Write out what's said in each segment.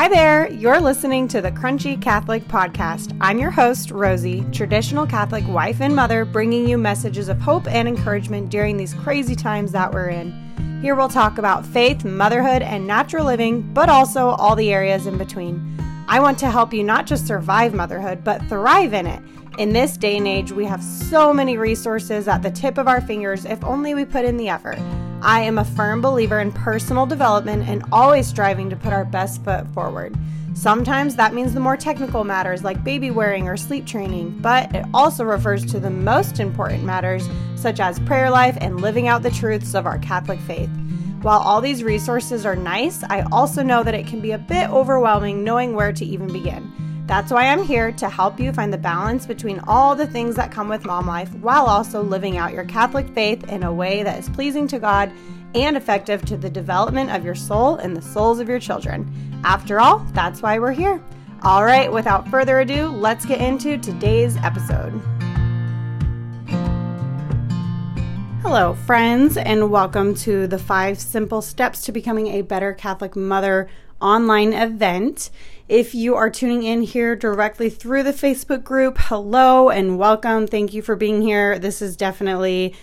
Hi there, you're listening to the Crunchy Catholic Podcast. I'm your host, Rosie, traditional Catholic wife and mother, bringing you messages of hope and encouragement during these crazy times that we're in. Here we'll talk about faith, motherhood, and natural living, but also all the areas in between. I want to help you not just survive motherhood, but thrive in it. In this day and age, we have so many resources at the tip of our fingers if only we put in the effort. I am a firm believer in personal development and always striving to put our best foot forward. Sometimes that means the more technical matters like baby wearing or sleep training, but it also refers to the most important matters such as prayer life and living out the truths of our Catholic faith. While all these resources are nice, I also know that it can be a bit overwhelming knowing where to even begin. That's why I'm here to help you find the balance between all the things that come with mom life while also living out your Catholic faith in a way that is pleasing to God and effective to the development of your soul and the souls of your children. After all, that's why we're here. All right, without further ado, let's get into today's episode. Hello, friends, and welcome to the five simple steps to becoming a better Catholic mother online event. If you are tuning in here directly through the Facebook group, hello and welcome. Thank you for being here. This is definitely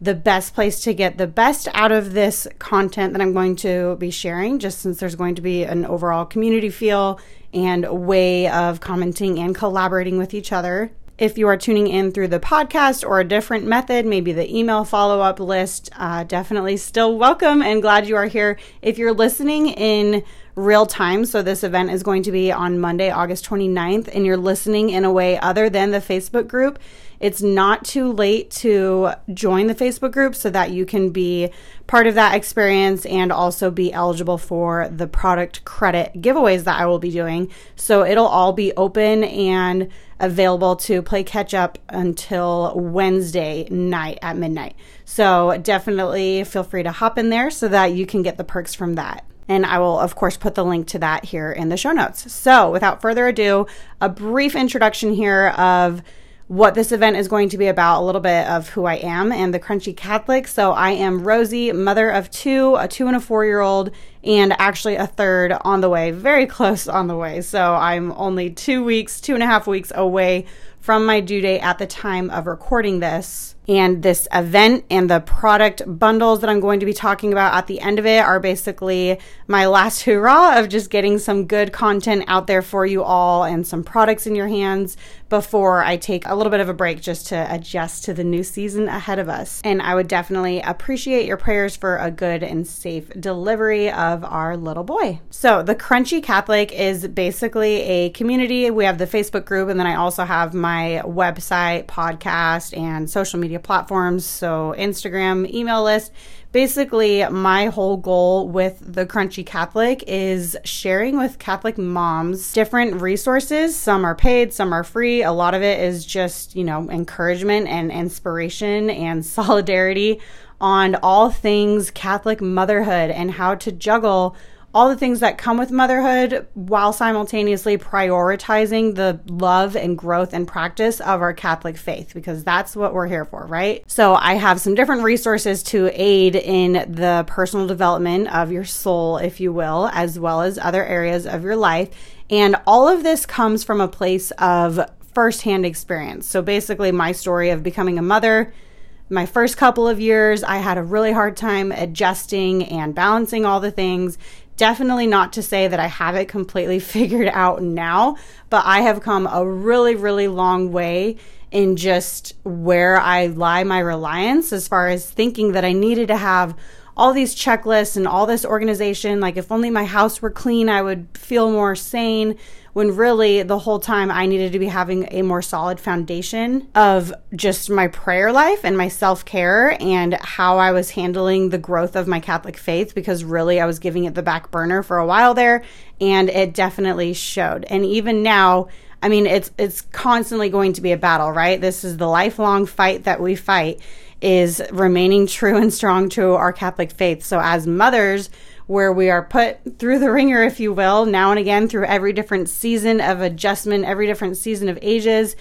the best place to get the best out of this content that I'm going to be sharing, just since there's going to be an overall community feel and a way of commenting and collaborating with each other. If you are tuning in through the podcast or a different method, maybe the email follow up list, uh, definitely still welcome and glad you are here. If you're listening in real time, so this event is going to be on Monday, August 29th, and you're listening in a way other than the Facebook group, it's not too late to join the Facebook group so that you can be part of that experience and also be eligible for the product credit giveaways that I will be doing. So it'll all be open and available to play catch up until Wednesday night at midnight. So definitely feel free to hop in there so that you can get the perks from that. And I will, of course, put the link to that here in the show notes. So, without further ado, a brief introduction here of what this event is going to be about, a little bit of who I am and the Crunchy Catholic. So I am Rosie, mother of two, a two and a four year old, and actually a third on the way, very close on the way. So I'm only two weeks, two and a half weeks away from my due date at the time of recording this. And this event and the product bundles that I'm going to be talking about at the end of it are basically my last hurrah of just getting some good content out there for you all and some products in your hands before I take a little bit of a break just to adjust to the new season ahead of us. And I would definitely appreciate your prayers for a good and safe delivery of our little boy. So, the Crunchy Catholic is basically a community. We have the Facebook group, and then I also have my website, podcast, and social media platforms. So, Instagram, email list basically my whole goal with the crunchy catholic is sharing with catholic moms different resources some are paid some are free a lot of it is just you know encouragement and inspiration and solidarity on all things catholic motherhood and how to juggle all the things that come with motherhood while simultaneously prioritizing the love and growth and practice of our Catholic faith because that's what we're here for, right? So I have some different resources to aid in the personal development of your soul, if you will, as well as other areas of your life. And all of this comes from a place of firsthand experience. So basically, my story of becoming a mother my first couple of years, I had a really hard time adjusting and balancing all the things. Definitely not to say that I have it completely figured out now, but I have come a really, really long way in just where I lie my reliance as far as thinking that I needed to have all these checklists and all this organization. Like, if only my house were clean, I would feel more sane when really the whole time I needed to be having a more solid foundation of just my prayer life and my self care and how I was handling the growth of my Catholic faith because really I was giving it the back burner for a while there and it definitely showed. And even now, I mean it's it's constantly going to be a battle, right? This is the lifelong fight that we fight is remaining true and strong to our Catholic faith. So as mothers, where we are put through the ringer, if you will, now and again through every different season of adjustment, every different season of ages.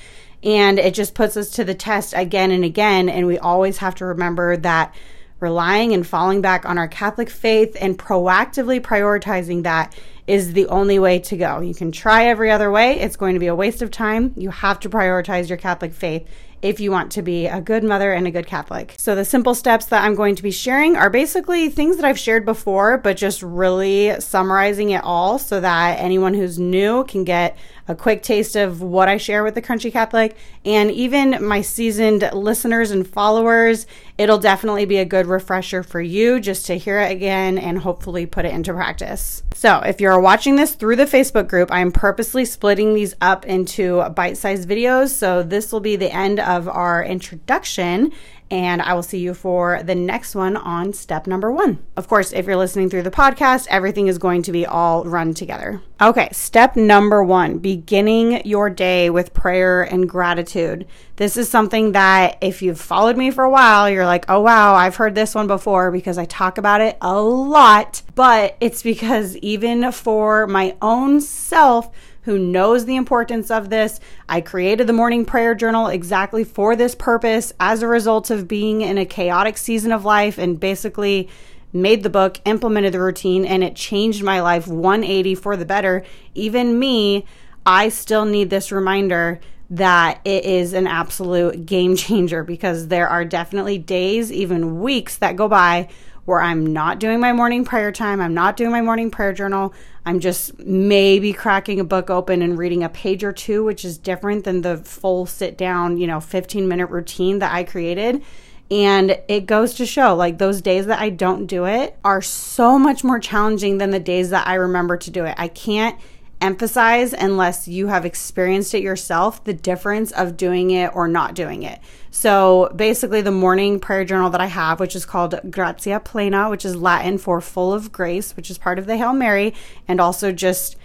And it just puts us to the test again and again. And we always have to remember that relying and falling back on our Catholic faith and proactively prioritizing that is the only way to go. You can try every other way, it's going to be a waste of time. You have to prioritize your Catholic faith if you want to be a good mother and a good Catholic. So, the simple steps that I'm going to be sharing are basically things that I've shared before, but just really summarizing it all so that anyone who's new can get a quick taste of what I share with the Crunchy Catholic. And even my seasoned listeners and followers, it'll definitely be a good refresher for you just to hear it again and hopefully put it into practice. So, if you're watching this through the Facebook group, I'm purposely splitting these up into bite sized videos. So, this will be the end of our introduction and I will see you for the next one on step number one. Of course, if you're listening through the podcast, everything is going to be all run together. Okay, step number one beginning your day with prayer and gratitude. This is something that if you've followed me for a while, you're like, oh wow, I've heard this one before because I talk about it a lot. But it's because even for my own self, who knows the importance of this. I created the morning prayer journal exactly for this purpose as a result of being in a chaotic season of life and basically made the book, implemented the routine, and it changed my life 180 for the better. Even me, I still need this reminder that it is an absolute game changer because there are definitely days, even weeks that go by where I'm not doing my morning prayer time, I'm not doing my morning prayer journal. I'm just maybe cracking a book open and reading a page or two, which is different than the full sit down, you know, 15 minute routine that I created. And it goes to show like those days that I don't do it are so much more challenging than the days that I remember to do it. I can't emphasize unless you have experienced it yourself the difference of doing it or not doing it. So basically, the morning prayer journal that I have, which is called Gratia Plena, which is Latin for full of grace, which is part of the Hail Mary, and also just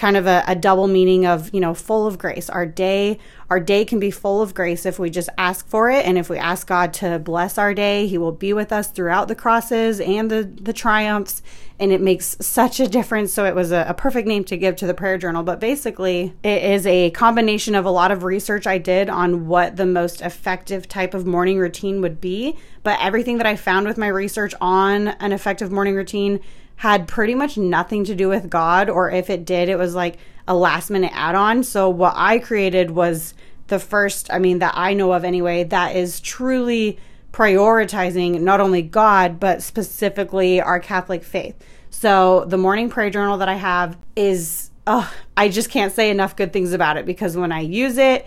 kind of a, a, double meaning of you know full of grace. Our day our day can be full of grace if we just ask for it. And if we ask god to bless our day he will be with us throughout the crosses and the the triumphs. And it makes such a difference. So it was a, a perfect name to give to the prayer journal. But basically it is a combination of a lot of research i did on what the most effective type of morning routine would be. But everything that i found with my research on an effective morning routine had pretty much nothing to do with God, or if it did, it was like a last minute add on. So, what I created was the first, I mean, that I know of anyway, that is truly prioritizing not only God, but specifically our Catholic faith. So, the morning prayer journal that I have is, oh, I just can't say enough good things about it because when I use it,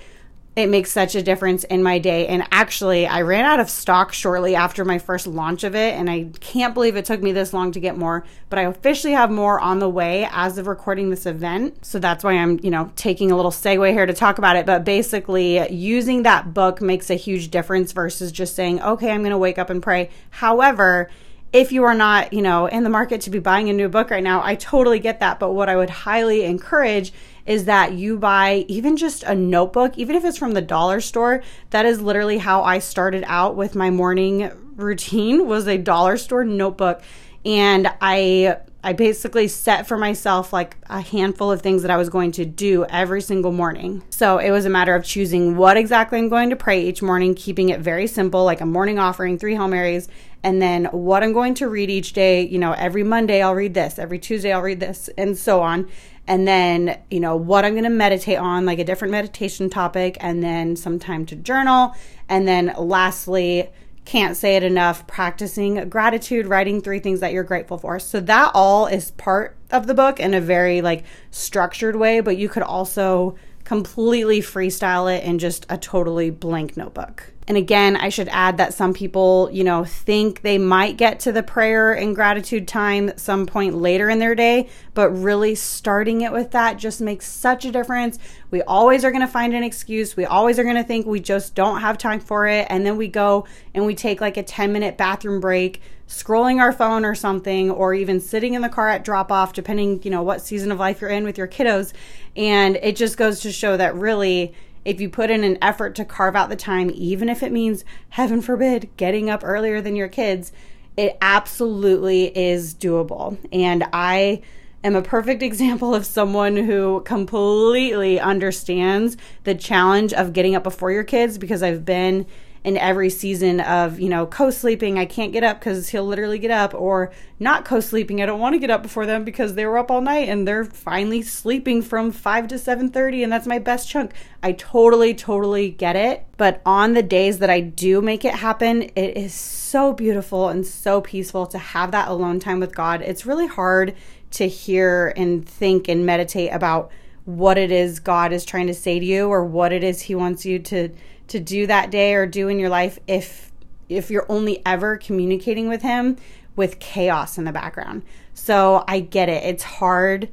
it makes such a difference in my day. And actually, I ran out of stock shortly after my first launch of it. And I can't believe it took me this long to get more, but I officially have more on the way as of recording this event. So that's why I'm, you know, taking a little segue here to talk about it. But basically, using that book makes a huge difference versus just saying, okay, I'm going to wake up and pray. However, if you are not, you know, in the market to be buying a new book right now, I totally get that. But what I would highly encourage is that you buy even just a notebook, even if it's from the dollar store. That is literally how I started out with my morning routine was a dollar store notebook. And I I basically set for myself like a handful of things that I was going to do every single morning. So it was a matter of choosing what exactly I'm going to pray each morning, keeping it very simple, like a morning offering, three Hail Marys, and then what I'm going to read each day. You know, every Monday I'll read this, every Tuesday I'll read this, and so on and then you know what i'm going to meditate on like a different meditation topic and then some time to journal. And then lastly can't say it enough practicing gratitude writing three things that you're grateful for. So that all is part of the book in a very like structured way but you could also completely freestyle it in just a totally blank notebook and again, I should add that some people, you know, think they might get to the prayer and gratitude time some point later in their day, but really starting it with that just makes such a difference. We always are going to find an excuse. We always are going to think we just don't have time for it. And then we go and we take like a 10 minute bathroom break, scrolling our phone or something, or even sitting in the car at drop off, depending, you know, what season of life you're in with your kiddos. And it just goes to show that really, if you put in an effort to carve out the time, even if it means, heaven forbid, getting up earlier than your kids, it absolutely is doable. And I am a perfect example of someone who completely understands the challenge of getting up before your kids because I've been in every season of, you know, co sleeping. I can't get up because he'll literally get up, or not co sleeping. I don't want to get up before them because they were up all night and they're finally sleeping from 5 to 7:30 and that's my best chunk. I totally totally get it, but on the days that I do make it happen, it is so beautiful and so peaceful to have that alone time with God. It's really hard to hear and think and meditate about what it is God is trying to say to you or what it is he wants you to to do that day or do in your life if if you're only ever communicating with him with chaos in the background. So I get it. It's hard.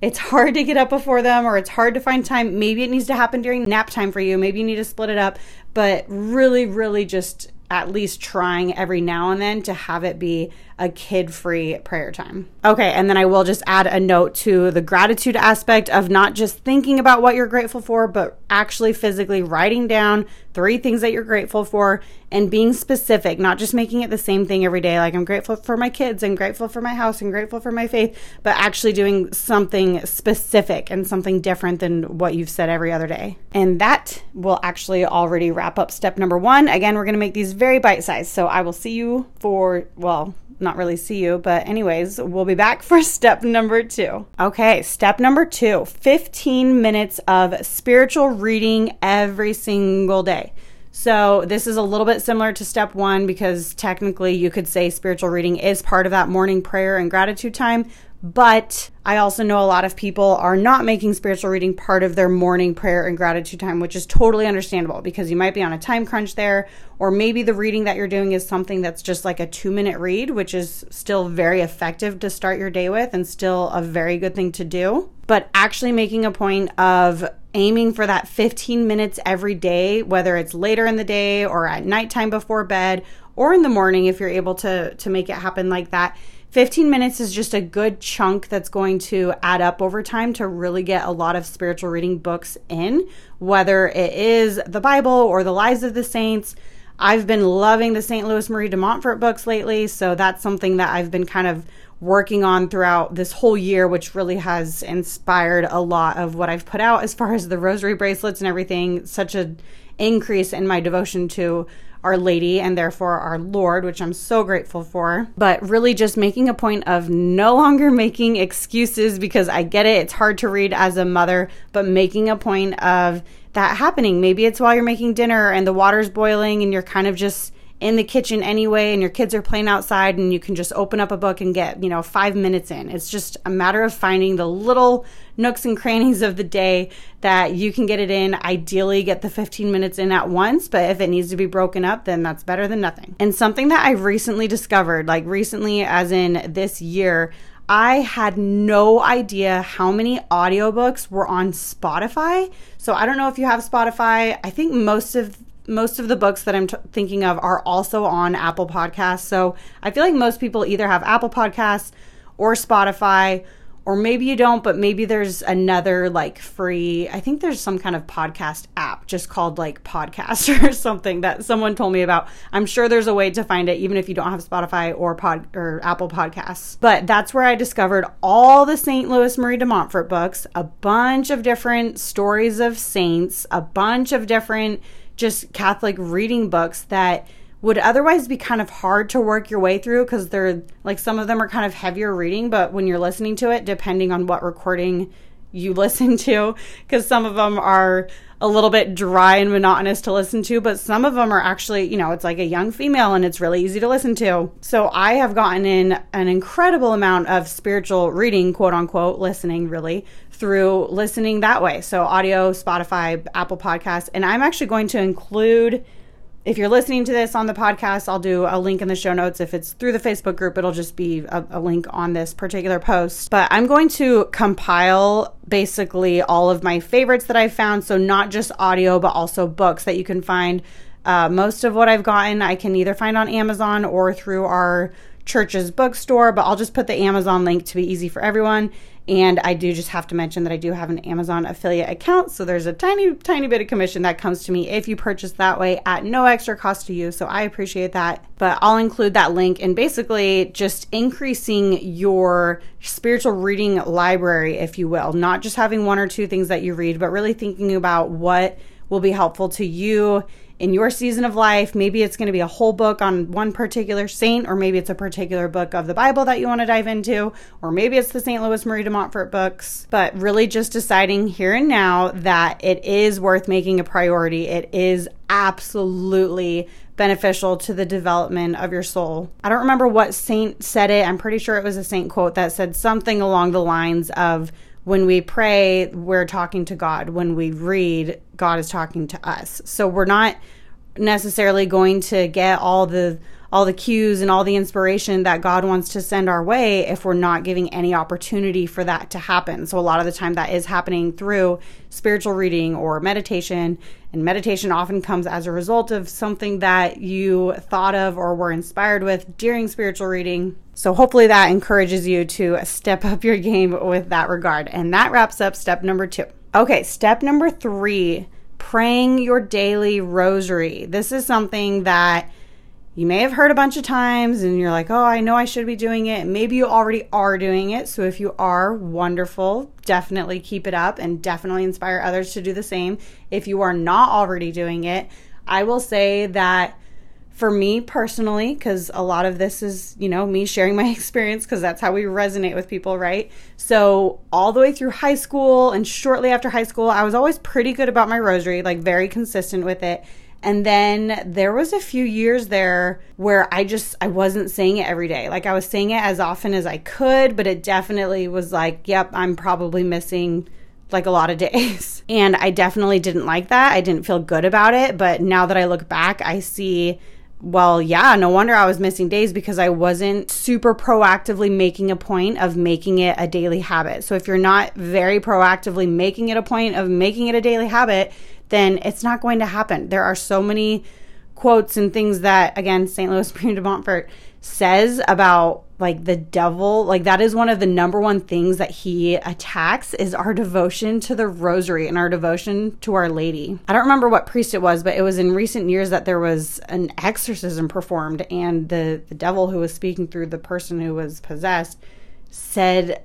It's hard to get up before them or it's hard to find time. Maybe it needs to happen during nap time for you. Maybe you need to split it up, but really really just at least trying every now and then to have it be a kid free prayer time. Okay, and then I will just add a note to the gratitude aspect of not just thinking about what you're grateful for, but actually physically writing down three things that you're grateful for and being specific, not just making it the same thing every day. Like, I'm grateful for my kids and grateful for my house and grateful for my faith, but actually doing something specific and something different than what you've said every other day. And that will actually already wrap up step number one. Again, we're to make these very bite sized. So I will see you for, well, not really see you, but anyways, we'll be back for step number two. Okay, step number two 15 minutes of spiritual reading every single day. So, this is a little bit similar to step one because technically you could say spiritual reading is part of that morning prayer and gratitude time, but I also know a lot of people are not making spiritual reading part of their morning prayer and gratitude time, which is totally understandable because you might be on a time crunch there, or maybe the reading that you're doing is something that's just like a two minute read, which is still very effective to start your day with and still a very good thing to do. But actually making a point of aiming for that 15 minutes every day, whether it's later in the day or at nighttime before bed or in the morning, if you're able to, to make it happen like that 15 minutes is just a good chunk that's going to add up over time to really get a lot of spiritual reading books in, whether it is the Bible or the Lives of the Saints. I've been loving the St. Louis Marie de Montfort books lately, so that's something that I've been kind of working on throughout this whole year, which really has inspired a lot of what I've put out as far as the rosary bracelets and everything. Such an increase in my devotion to our Lady and therefore our Lord, which I'm so grateful for. But really just making a point of no longer making excuses because I get it, it's hard to read as a mother, but making a point of that happening. Maybe it's while you're making dinner and the water's boiling and you're kind of just in the kitchen anyway and your kids are playing outside and you can just open up a book and get, you know, 5 minutes in. It's just a matter of finding the little nooks and crannies of the day that you can get it in. Ideally, get the 15 minutes in at once, but if it needs to be broken up, then that's better than nothing. And something that I've recently discovered, like recently as in this year, I had no idea how many audiobooks were on Spotify. So I don't know if you have Spotify. I think most of most of the books that I'm t- thinking of are also on Apple Podcasts. So I feel like most people either have Apple Podcasts or Spotify, or maybe you don't, but maybe there's another like free, I think there's some kind of podcast app just called like Podcast or something that someone told me about. I'm sure there's a way to find it even if you don't have Spotify or pod or Apple Podcasts. But that's where I discovered all the St. Louis Marie de Montfort books, a bunch of different stories of saints, a bunch of different just Catholic reading books that would otherwise be kind of hard to work your way through because they're like some of them are kind of heavier reading, but when you're listening to it, depending on what recording you listen to, because some of them are a little bit dry and monotonous to listen to, but some of them are actually, you know, it's like a young female and it's really easy to listen to. So I have gotten in an incredible amount of spiritual reading, quote unquote, listening really through listening that way. So audio, Spotify, Apple Podcasts. And I'm actually going to include if you're listening to this on the podcast, I'll do a link in the show notes. If it's through the Facebook group, it'll just be a, a, link on this particular post. But I'm going to compile basically all of my favorites that I've found. So, not just audio, but also books that you can find. Uh, most of what I've gotten, I can either find on Amazon or through our church's bookstore, but I'll just put the Amazon link to be easy for everyone. And I do just have to mention that I do have an Amazon affiliate account. So there's a tiny, tiny bit of commission that comes to me if you purchase that way at no extra cost to you. So I appreciate that. But I'll include that link and basically just increasing your spiritual reading library, if you will. Not just having one or two things that you read, but really thinking about what will be helpful to you in your season of life. Maybe it's going to be a whole book on one particular saint, or maybe it's a particular book of the Bible that you want to dive into, or maybe it's the St. Louis Marie de Montfort books. But really just deciding here and now that it is worth making a priority. It is absolutely beneficial to the development of your soul. I don't remember what saint said it. I'm pretty sure it was a saint quote that said something along the lines of when we pray, we're talking to God. When we read, God is talking to us. So we're not necessarily going to get all the all the cues and all the inspiration that God wants to send our way if we're not giving any opportunity for that to happen. So, a lot of the time, that is happening through spiritual reading or meditation. And meditation often comes as a result of something that you thought of or were inspired with during spiritual reading. So, hopefully, that encourages you to step up your game with that regard. And that wraps up step number two. Okay, step number three praying your daily rosary. This is something that you may have heard a bunch of times and you're like, oh, I know I should be doing it. Maybe you already are doing it. So if you are, wonderful. Definitely keep it up and definitely inspire others to do the same. If you are not already doing it, I will say that for me personally, because a lot of this is, you know, me sharing my experience because that's how we resonate with people, right? So, all the way through high school and shortly after high school, I was always pretty good about my rosary, like very consistent with it. And then there was a few years there where I just I wasn't saying it every day. Like I was saying it as often as I could, but it definitely was like, yep, I'm probably missing like a lot of days. And I definitely didn't like that. I didn't feel good about it, but now that I look back, I see well, yeah, no wonder I was missing days because I wasn't super proactively making a point of making it a daily habit. So if you're not very proactively making it a point of making it a daily habit, then it's not going to happen. There are so many quotes and things that, again, St. Louis Marie de Montfort says about like the devil like that is one of the number one things that he attacks is our devotion to the rosary and our devotion to our lady. I don't remember what priest it was but it was in recent years that there was an exorcism performed and the the devil who was speaking through the person who was possessed said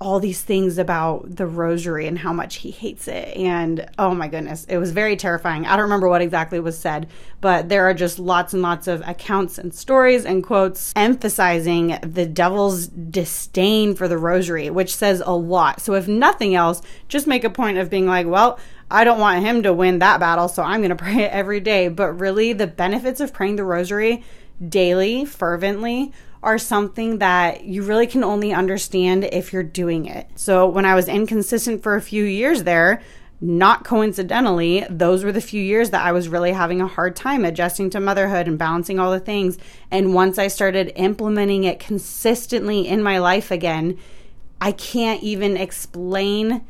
all these things about the rosary and how much he hates it. And oh my goodness, it was very terrifying. I don't remember what exactly was said, but there are just lots and lots of accounts and stories and quotes emphasizing the devil's disdain for the rosary, which says a lot. So if nothing else, just make a point of being like, well, I don't want him to win that battle, so I'm going to pray it every day. But really, the benefits of praying the rosary daily, fervently, are something that you really can only understand if you're doing it. So when I was inconsistent for a few years there, not coincidentally, those were the few years that I was really having a hard time adjusting to motherhood and balancing all the things. And once I started implementing it consistently in my life again, I can't even explain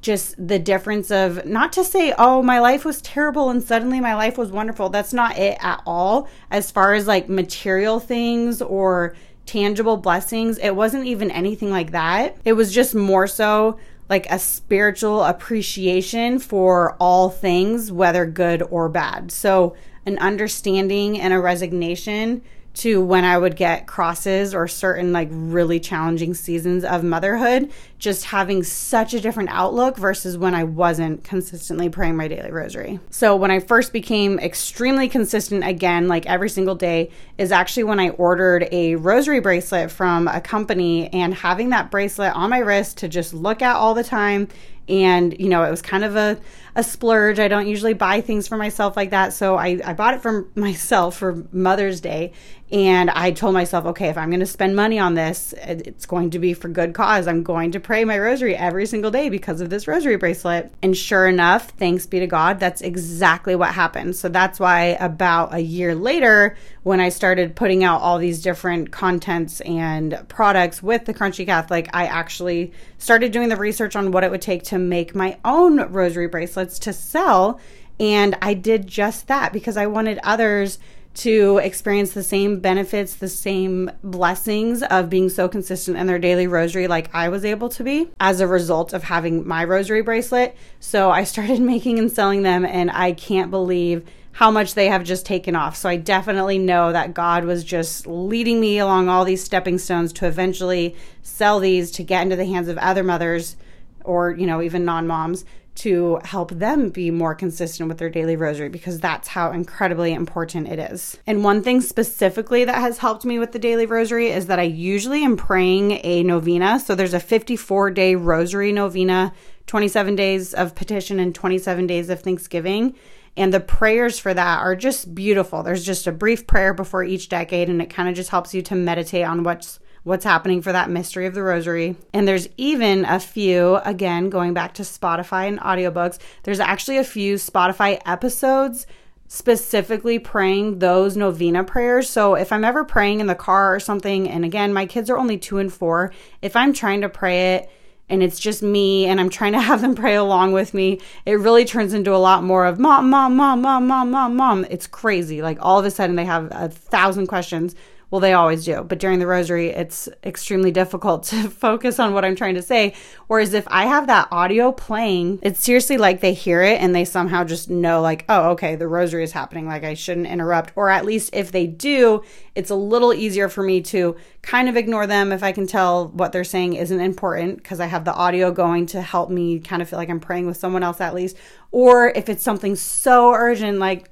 just the difference of not to say, oh, my life was terrible and suddenly my life was wonderful. That's not it at all. As far as like material things or tangible blessings, it wasn't even anything like that. It was just more so like a spiritual appreciation for all things, whether good or bad. So, an understanding and a resignation to when I would get crosses or certain like really challenging seasons of motherhood, just having such a different outlook versus when I wasn't consistently praying my daily rosary. So, when I first became extremely consistent again, like every single day, is actually when I ordered a rosary bracelet from a company and having that bracelet on my wrist to just look at all the time and you know it was kind of a, a splurge i don't usually buy things for myself like that so I, I bought it for myself for mother's day and i told myself okay if i'm going to spend money on this it's going to be for good cause. I'm going to pray my rosary every single day because of this rosary bracelet. And sure enough thanks be to god that's exactly what happened. So that's why about a year later when i started putting out all these different contents and products with the crunchy catholic i actually started doing the research on what it would take to make my own rosary bracelets to sell. And I did just that because I wanted others to experience the same benefits, the same blessings of being so consistent in their daily rosary like I was able to be as a result of having my rosary bracelet. So I started making and selling them, and I can't believe how much they have just taken off. So I definitely know that God was just leading me along all these stepping stones to eventually sell these to get into the hands of other mothers or, you know, even non moms to help them be more consistent with their daily rosary because that's how incredibly important it is. And one thing specifically that has helped me with the daily rosary is that I usually am praying a novena. So there's a 54 day rosary novena, 27 days of petition, and 27 days of thanksgiving. And the prayers for that are just beautiful. There's just a brief prayer before each decade, and it kind of just helps you to meditate on what's what's happening for that mystery of the rosary. And there's even a few, again, going back to Spotify and audiobooks, there's actually a few Spotify episodes specifically praying those novena prayers. So if I'm ever praying in the car or something, and again, my kids are only two and four, if I'm trying to pray it, and it's just me and I'm trying to have them pray along with me, it really turns into a lot more of mom, mom, mom, mom, mom, mom, mom. It's crazy. Like all of a sudden they have a thousand questions well, they always do. But during the rosary, it's extremely difficult to focus on what I'm trying to say. Whereas if I have that audio playing, it's seriously like they hear it and they somehow just know, like, oh, okay, the rosary is happening. Like I shouldn't interrupt. Or at least if they do, it's a little easier for me to kind of ignore them if I can tell what they're saying isn't important because I have the audio going to help me kind of feel like I'm praying with someone else at least. Or if it's something so urgent, like,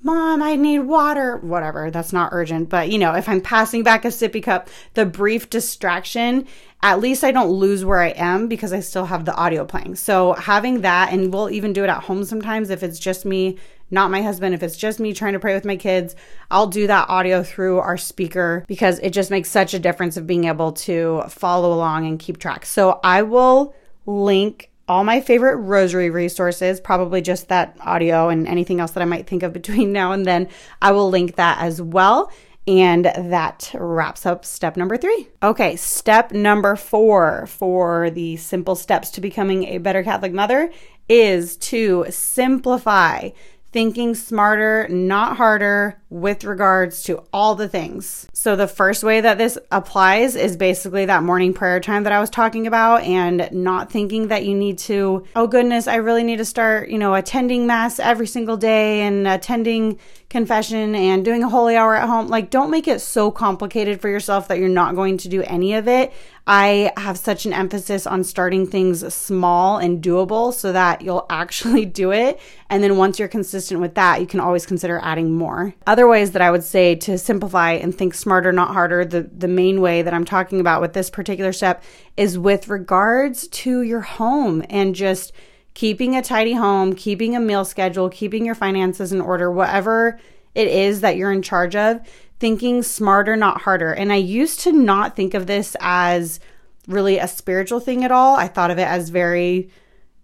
Mom, I need water. Whatever, that's not urgent. But, you know, if I'm passing back a sippy cup, the brief distraction, at least I don't lose where I am because I still have the audio playing. So, having that, and we'll even do it at home sometimes if it's just me, not my husband, if it's just me trying to pray with my kids, I'll do that audio through our speaker because it just makes such a difference of being able to follow along and keep track. So, I will link all my favorite rosary resources, probably just that audio and anything else that I might think of between now and then. I will link that as well. And that wraps up step number three. Okay, step number four for the simple steps to becoming a better Catholic mother is to simplify thinking smarter, not harder with regards to all the things. So, the first way that this applies is basically that morning prayer time that I was talking about, and not thinking that you need to, oh goodness, I really need to start, you know, attending Mass every single day and attending confession and doing a holy hour at home. Like, don't make it so complicated for yourself that you're not going to do any of it. I have such an emphasis on starting things small and doable so that you'll actually do it. And then once you're consistent with that, you can always consider adding more. Other ways that I would say to simplify and think smarter, not harder, the, the main way that I'm talking about with this particular step is with regards to your home and just keeping a tidy home, keeping a meal schedule, keeping your finances in order, whatever it is that you're in charge of thinking smarter, not harder. And I used to not think of this as really a spiritual thing at all. I thought of it as very,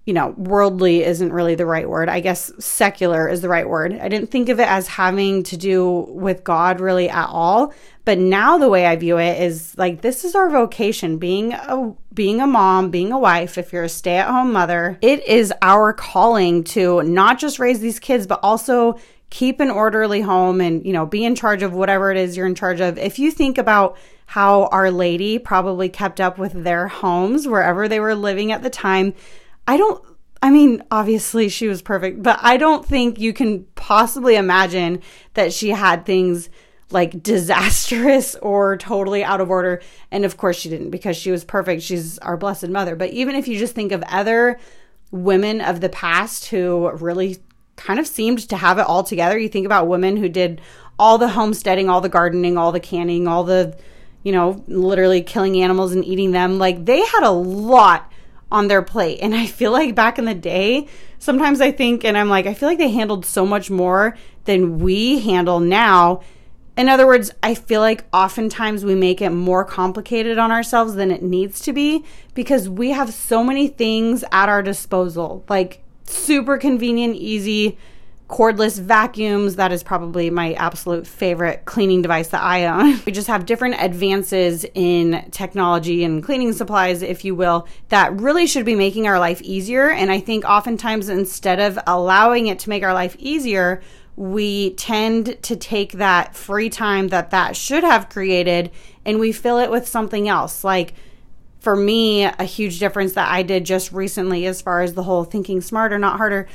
you know, worldly isn't really the right word. I guess secular is the right word. I didn't think of it as having to do with God really at all. But now the way I view it is like this is our vocation being a being a mom, being a wife, if you're a stay-at-home mother, it is our calling to not just raise these kids but also keep an orderly home and, you know, be in charge of whatever it is you're in charge of. If you think about how Our Lady probably kept up with their homes wherever they were living at the time, I don't I mean, obviously she was perfect, but I don't think you can possibly imagine that she had things like disastrous or totally out of order. And of course she didn't because she was perfect. She's our blessed mother. But even if you just think of other women of the past who really kind of seemed to have it all together. You think about women who did all the homesteading, all the gardening, all the canning, all the, you know, literally killing animals and eating them. Like they had a lot on their plate. And I feel like back in the day, sometimes I think, and I'm like, I feel like they handled so much more than we handle now. In other words, I feel like oftentimes we make it more complicated on ourselves than it needs to be because we have so many things at our disposal. Like, super convenient, easy cordless vacuums. That is probably my absolute favorite cleaning device that I own. we just have different advances in technology and cleaning supplies, if you will, that really should be making our life easier. And I think oftentimes instead of allowing it to make our life easier, we tend to take that free time that that should have created and we fill it with something else like for me, a huge difference that I did just recently as far as the whole thinking smarter, not harder.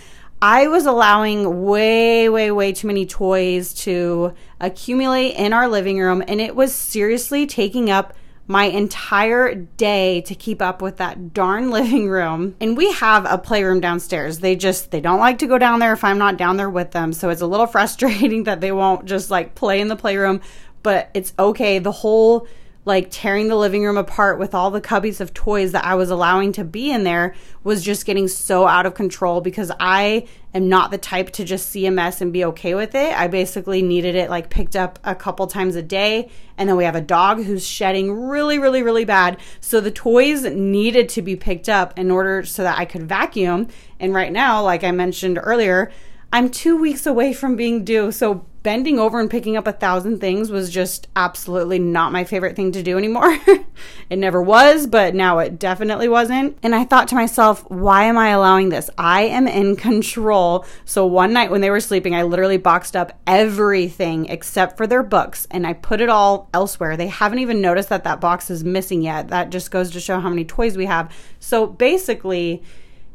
I was allowing way, way, way too many toys to accumulate in our living room, and it was seriously taking up my entire day to keep up with that darn living room. And we have a playroom downstairs. They just they don't like to go down there if I'm not down there with them. So it's a little frustrating that they won't just like play in the playroom, but it's okay. The whole like tearing the living room apart with all the cubbies of toys that I was allowing to be in there was just getting so out of control because I am not the type to just see a mess and be okay with it. I basically needed it like picked up a couple times a day. And then we have a dog who's shedding really, really, really bad. So the toys needed to be picked up in order so that I could vacuum. And right now, like I mentioned earlier, I'm two weeks away from being due. So bending over and picking up a thousand things was just absolutely not my favorite thing to do anymore. it never was, but now it definitely wasn't. And I thought to myself, why am I allowing this? I am in control. So one night when they were sleeping, I literally boxed up everything except for their books and I put it all elsewhere. They haven't even noticed that that box is missing yet. That just goes to show how many toys we have. So basically,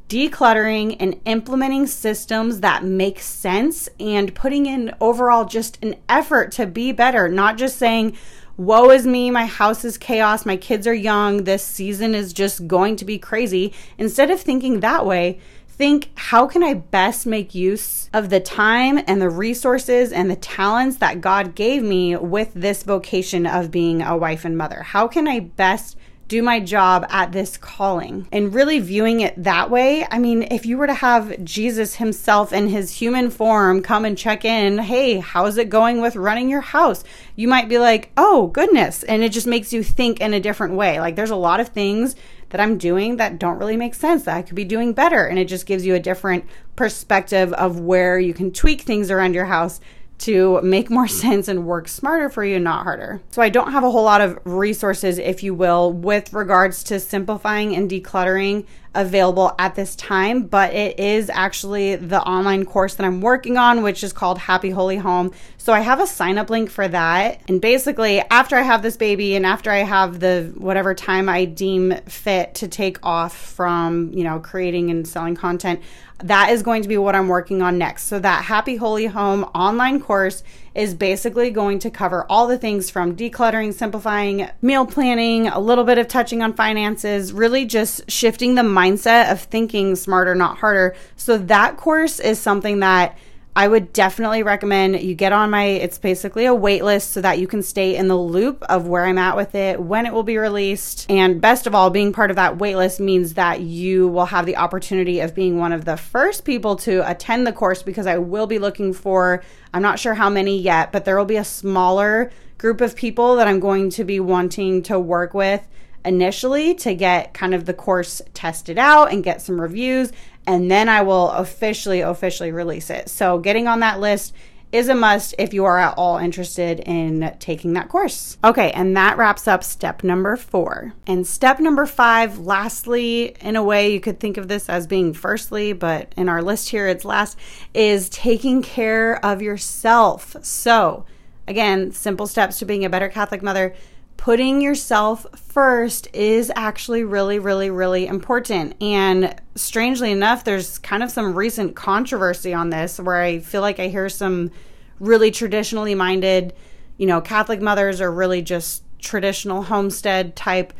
decluttering and implementing systems that make sense and putting in overall just an effort to be better, not just saying, Woe is me, my house is chaos, my kids are young, this season is just going to be crazy. Instead of thinking that way, think how can I best make use of the time and the resources and the talents that God gave me with this vocation of being a wife and mother? How can I best do my job at this calling and really viewing it that way. I mean, if you were to have Jesus himself in his human form come and check in, hey, how's it going with running your house? You might be like, oh, goodness. And it just makes you think in a different way. Like, there's a lot of things that I'm doing that don't really make sense that I could be doing better. And it just gives you a different perspective of where you can tweak things around your house to make more sense and work smarter for you, not harder. So, I don't have a whole lot of resources, if you will, with regards to simplifying and decluttering available at this time, but it is actually the online course that I'm working on, which is called Happy Holy Home. So, I have a sign up link for that. And basically, after I have this baby and after I have the whatever time I deem fit to take off from, you know, creating and selling content, that is going to be what I'm working on next. So, that Happy Holy Home online course is basically going to cover all the things from decluttering, simplifying, meal planning, a little bit of touching on finances, really just shifting the mindset of thinking smarter, not harder. So, that course is something that I would definitely recommend you get on my it's basically a wait list so that you can stay in the loop of where I'm at with it, when it will be released. And best of all, being part of that wait list means that you will have the opportunity of being one of the first people to attend the course because I will be looking for I'm not sure how many yet, but there will be a smaller group of people that I'm going to be wanting to work with initially to get kind of the course tested out and get some reviews and then I will officially officially release it. So getting on that list is a must if you are at all interested in taking that course. Okay, and that wraps up step number 4. And step number 5, lastly, in a way you could think of this as being firstly, but in our list here it's last is taking care of yourself. So, again, simple steps to being a better Catholic mother putting yourself first is actually really, really, really important. And strangely enough, there's kind of some recent controversy on this where I feel like I hear some really traditionally minded, you know, Catholic mothers are really just traditional homestead type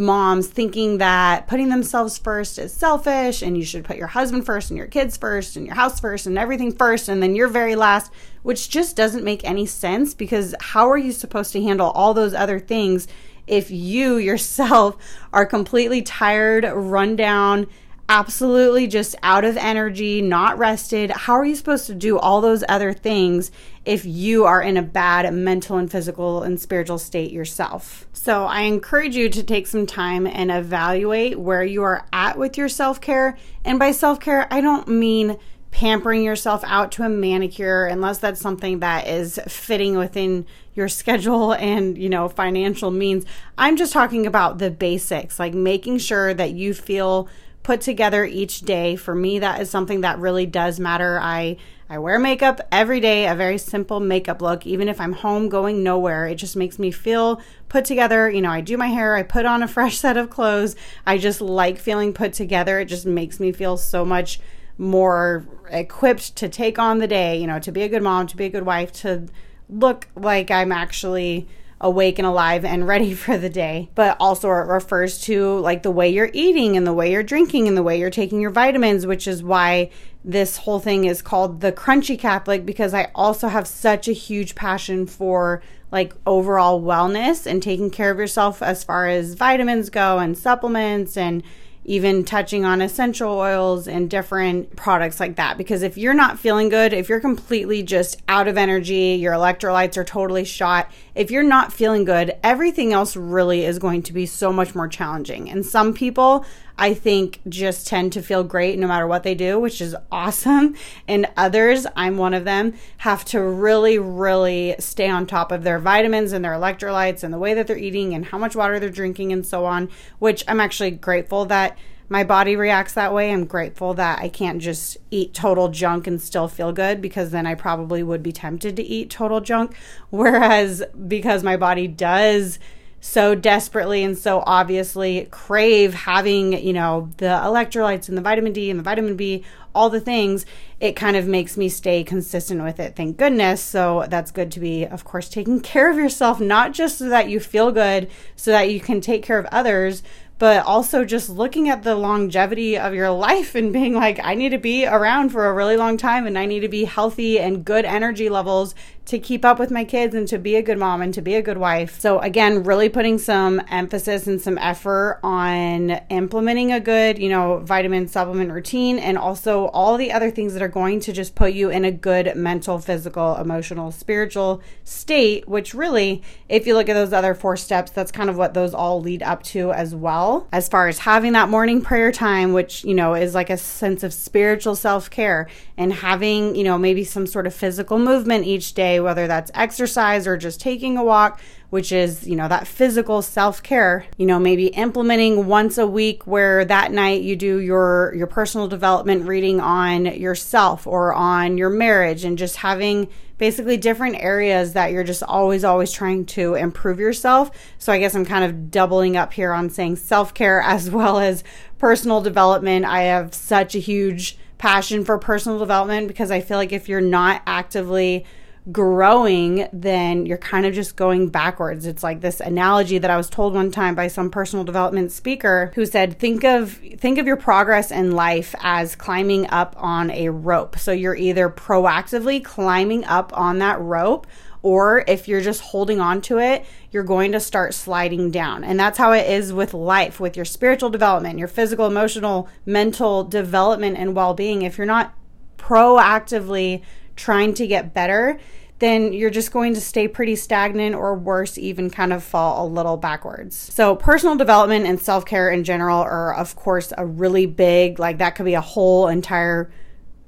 moms thinking that putting themselves first is selfish and you should put your husband first and your kids first and your house first and everything first and then you're very last, which just doesn't make any sense because how are you supposed to handle all those other things if you yourself are completely tired, run down, absolutely just out of energy, not rested. How are you supposed to do all those other things if you are in a bad mental and physical and spiritual state yourself? So, I encourage you to take some time and evaluate where you are at with your self care. And by self care, I don't mean pampering yourself out to a manicure unless that's something that is fitting within your schedule and you know financial means i'm just talking about the basics like making sure that you feel put together each day. For me, that is something that really does matter. I I wear makeup every day, a very simple makeup look, even if I'm home going nowhere. It just makes me feel put together. You know, I do my hair, I put on a fresh set of clothes. I just like feeling put together. It just makes me feel so much more equipped to take on the day, you know, to be a good mom, to be a good wife, to look like I'm actually awake and alive and ready for the day. But also it refers to like the way you're eating and the way you're drinking and the way you're taking your vitamins, which is why this whole thing is called the crunchy Catholic because I also have such a huge passion for like overall wellness and taking care of yourself as far as vitamins go and supplements and even touching on essential oils and different products like that. Because if you're not feeling good, if you're completely just out of energy, your electrolytes are totally shot, if you're not feeling good, everything else really is going to be so much more challenging. And some people, I think, just tend to feel great no matter what they do, which is awesome. And others, I'm one of them, have to really, really stay on top of their vitamins and their electrolytes and the way that they're eating and how much water they're drinking and so on, which I'm actually grateful that my body reacts that way. I'm grateful that I can't just eat total junk and still feel good because then I probably would be tempted to eat total junk. Whereas because my body does so desperately and so obviously crave having, you know, the electrolytes and the vitamin D and the vitamin B, all the things, it kind of makes me stay consistent with it. Thank goodness. So that's good to be, of course, taking care of yourself, not just so that you feel good, so that you can take care of others, but also just looking at the longevity of your life and being like, I need to be around for a really long time and I need to be healthy and good energy levels to keep up with my kids and to be a good mom and to be a good wife. So, again, really putting some emphasis and some effort on implementing a good, you know, vitamin supplement routine and also all the other things that are going to just put you in a good mental, physical, emotional, spiritual state, which really, if you look at those other four steps, that's kind of what those all lead up to as well. As far as having that morning prayer time, which, you know, is like a sense of spiritual self care and having, you know, maybe some sort of physical movement each day whether that's exercise or just taking a walk, which is, you know, that physical self-care, you know, maybe implementing once a week where that night you do your your personal development reading on yourself or on your marriage and just having basically different areas that you're just always always trying to improve yourself. So I guess I'm kind of doubling up here on saying self-care as well as personal development. I have such a huge passion for personal development because I feel like if you're not actively growing, then you're kind of just going backwards. It's like this analogy that I was told one time by some personal development speaker who said, think of think of your progress in life as climbing up on a rope. So you're either proactively climbing up on that rope or if you're just holding on to it, you're going to start sliding down. And that's how it is with life, with your spiritual development, your physical, emotional, mental development and well-being. If you're not proactively trying to get better, then you're just going to stay pretty stagnant or worse, even kind of fall a little backwards. So, personal development and self care in general are, of course, a really big, like, that could be a whole entire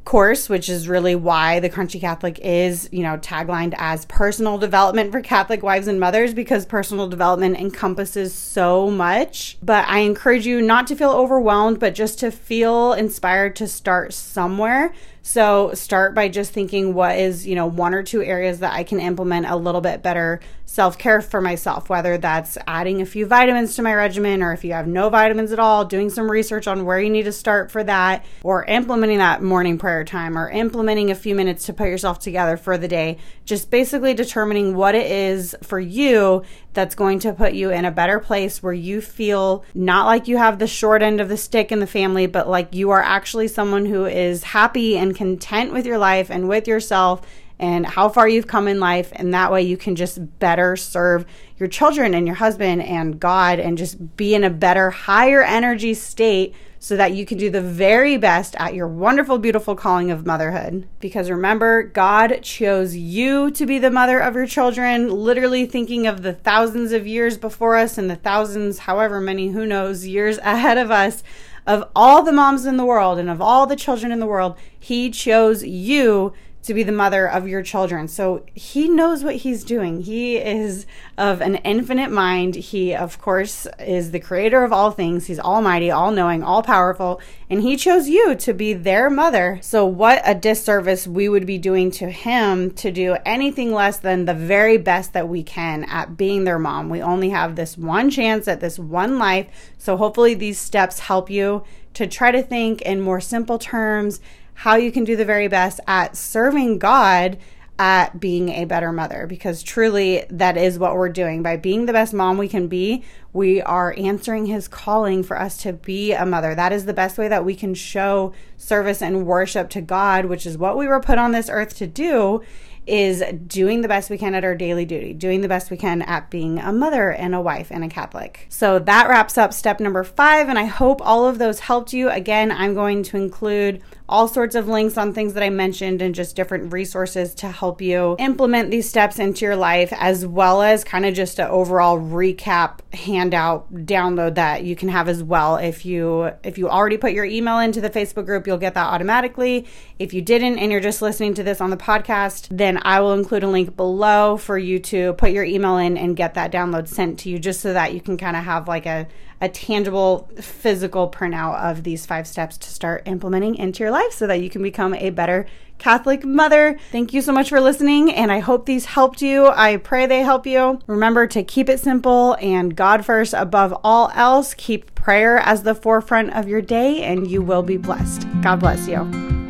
course, which is really why the Crunchy Catholic is, you know, taglined as personal development for Catholic wives and mothers because personal development encompasses so much. But I encourage you not to feel overwhelmed, but just to feel inspired to start somewhere. So start by just thinking what is, you know, one or two areas that I can implement a little bit better self care for myself, whether that's adding a few vitamins to my regimen or if you have no vitamins at all, doing some research on where you need to start for that, or implementing that morning prayer time or implementing a few minutes to put yourself together for the day. Just basically determining what it is for you that's going to put you in a better place where you feel not like you have the short end of the stick in the family, but like you are actually someone who is happy and content with your life and with yourself and how far you've come in life. And that way you can just better serve your children and your husband and God and just be in a better, higher energy state so that you can do the very best at your wonderful, beautiful calling of motherhood. Because remember, God chose you to be the mother of your children, literally thinking of the thousands of years before us and the thousands, however many, who knows, years ahead of us. Of all the moms in the world and of all the children in the world, He chose you to be the mother of your children. So he knows what he's doing. He is of an infinite mind. He, of course, is the creator of all things. He's almighty, all knowing, all powerful, and he chose you to be their mother. So, what a disservice we would be doing to him to do anything less than the very best that we can at being their mom. We only have this one chance at this one life. So, hopefully, these steps help you to try to think in more simple terms how you can do the very best at serving God at being a better mother because truly that is what we're doing. By being the best mom we can be, we are answering his calling for us to be a mother. That is the best way that we can show service and worship to God, which is what we were put on this earth to do is doing the best we can at our daily duty, doing the best we can at being a mother and a wife and a Catholic. So that wraps up step number five, and I hope all of those helped you. Again, I'm going to include all sorts of links on things that I mentioned and just different resources to help you implement these steps into your life, as well as kind of just an overall recap handout download that you can have as well. If you if you already put your email into the Facebook group, you'll get that automatically. If you didn't and you're just listening to this on the podcast, then I will include a link below for you to put your email in and get that download sent to you just so that you can kind of have like a a tangible physical printout of these five steps to start implementing into your life so that you can become a better Catholic mother. Thank you so much for listening, and I hope these helped you. I pray they help you. Remember to keep it simple and God first above all else. Keep prayer as the forefront of your day, and you will be blessed. God bless you.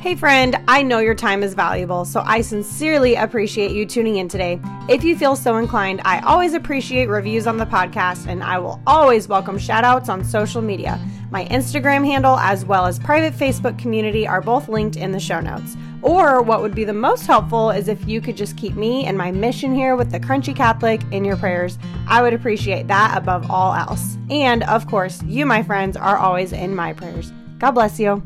Hey, friend, I know your time is valuable, so I sincerely appreciate you tuning in today. If you feel so inclined, I always appreciate reviews on the podcast, and I will always welcome shout outs on social media. My Instagram handle, as well as private Facebook community, are both linked in the show notes. Or, what would be the most helpful is if you could just keep me and my mission here with the Crunchy Catholic in your prayers. I would appreciate that above all else. And, of course, you, my friends, are always in my prayers. God bless you.